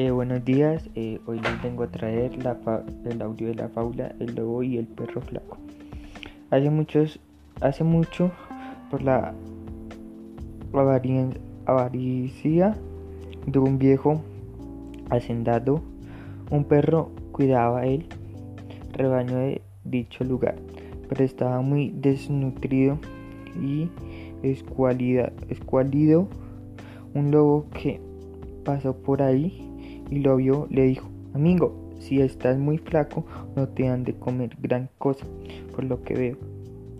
Eh, buenos días, eh, hoy les vengo a traer el audio de la fábula El lobo y el perro flaco. Hace, muchos, hace mucho, por la avaricia de un viejo hacendado, un perro cuidaba el rebaño de dicho lugar, pero estaba muy desnutrido y escuálido. Un lobo que pasó por ahí y lo vio, le dijo, amigo, si estás muy flaco, no te han de comer gran cosa, por lo que veo.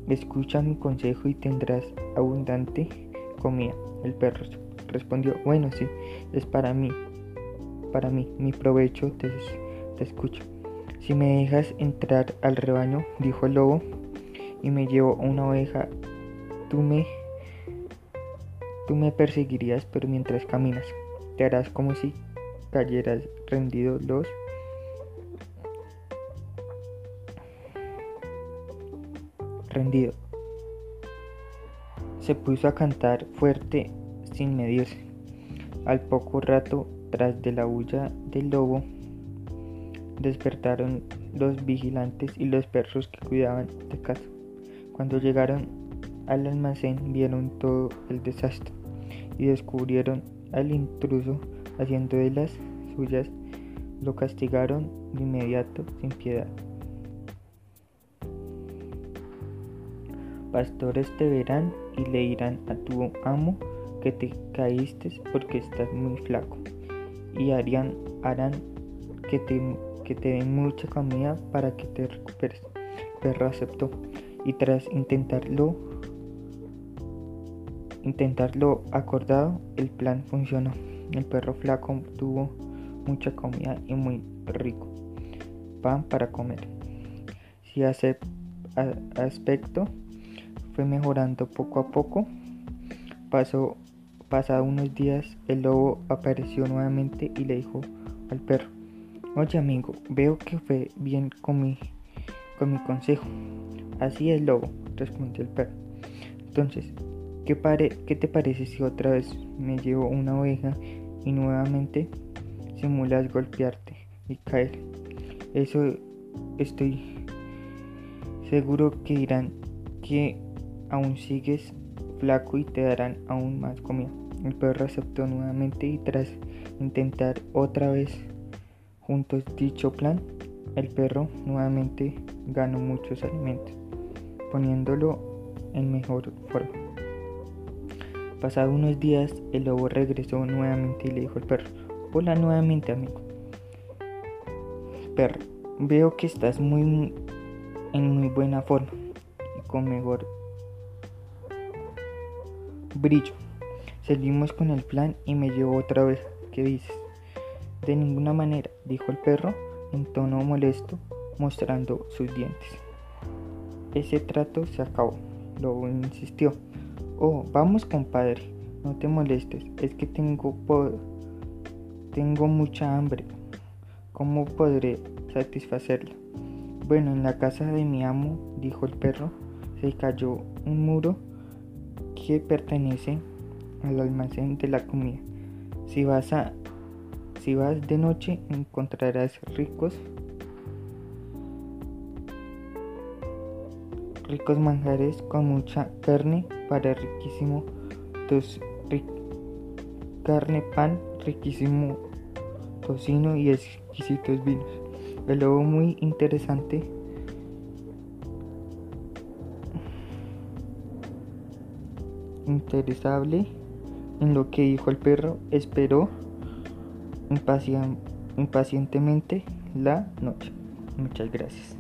Escucha mi consejo y tendrás abundante comida. El perro respondió, bueno, sí, es para mí, para mí, mi provecho te, escucho. Si me dejas entrar al rebaño, dijo el lobo, y me llevo una oveja, tú me, tú me perseguirías, pero mientras caminas, te harás como si cayeras rendido los rendido. Se puso a cantar fuerte sin medirse. Al poco rato, tras de la bulla del lobo, despertaron los vigilantes y los perros que cuidaban de casa. Cuando llegaron al almacén vieron todo el desastre y descubrieron al intruso haciendo de las suyas, lo castigaron de inmediato sin piedad. Pastores te verán y le dirán a tu amo que te caíste porque estás muy flaco y harían, harán que te, que te den mucha comida para que te recuperes. Perro aceptó y tras intentarlo intentarlo acordado, el plan funcionó. El perro flaco tuvo mucha comida y muy rico pan para comer. Si hace aspecto fue mejorando poco a poco, pasó unos días el lobo apareció nuevamente y le dijo al perro, oye amigo, veo que fue bien con mi, con mi consejo. Así es lobo, respondió el perro. Entonces, ¿Qué, ¿Qué, te parece si otra vez me llevo una oveja y nuevamente simulas golpearte y caer? Eso estoy seguro que dirán que aún sigues flaco y te darán aún más comida. El perro aceptó nuevamente y tras intentar otra vez juntos dicho plan, el perro nuevamente ganó muchos alimentos, poniéndolo en mejor forma. Pasados unos días, el lobo regresó nuevamente y le dijo al perro, hola nuevamente amigo. Perro, veo que estás muy en muy buena forma y con mejor brillo. Seguimos con el plan y me llevo otra vez. ¿Qué dices? De ninguna manera, dijo el perro en tono molesto, mostrando sus dientes. Ese trato se acabó. Lobo insistió. Oh, vamos compadre, no te molestes, es que tengo, tengo mucha hambre. ¿Cómo podré satisfacerla? Bueno, en la casa de mi amo, dijo el perro, se cayó un muro que pertenece al almacén de la comida. Si vas a si vas de noche encontrarás ricos ricos manjares con mucha carne para riquísimo tos, carne, pan, riquísimo tocino y exquisitos vinos. El lobo muy interesante. Interesable en lo que dijo el perro, esperó impacientemente la noche. Muchas gracias.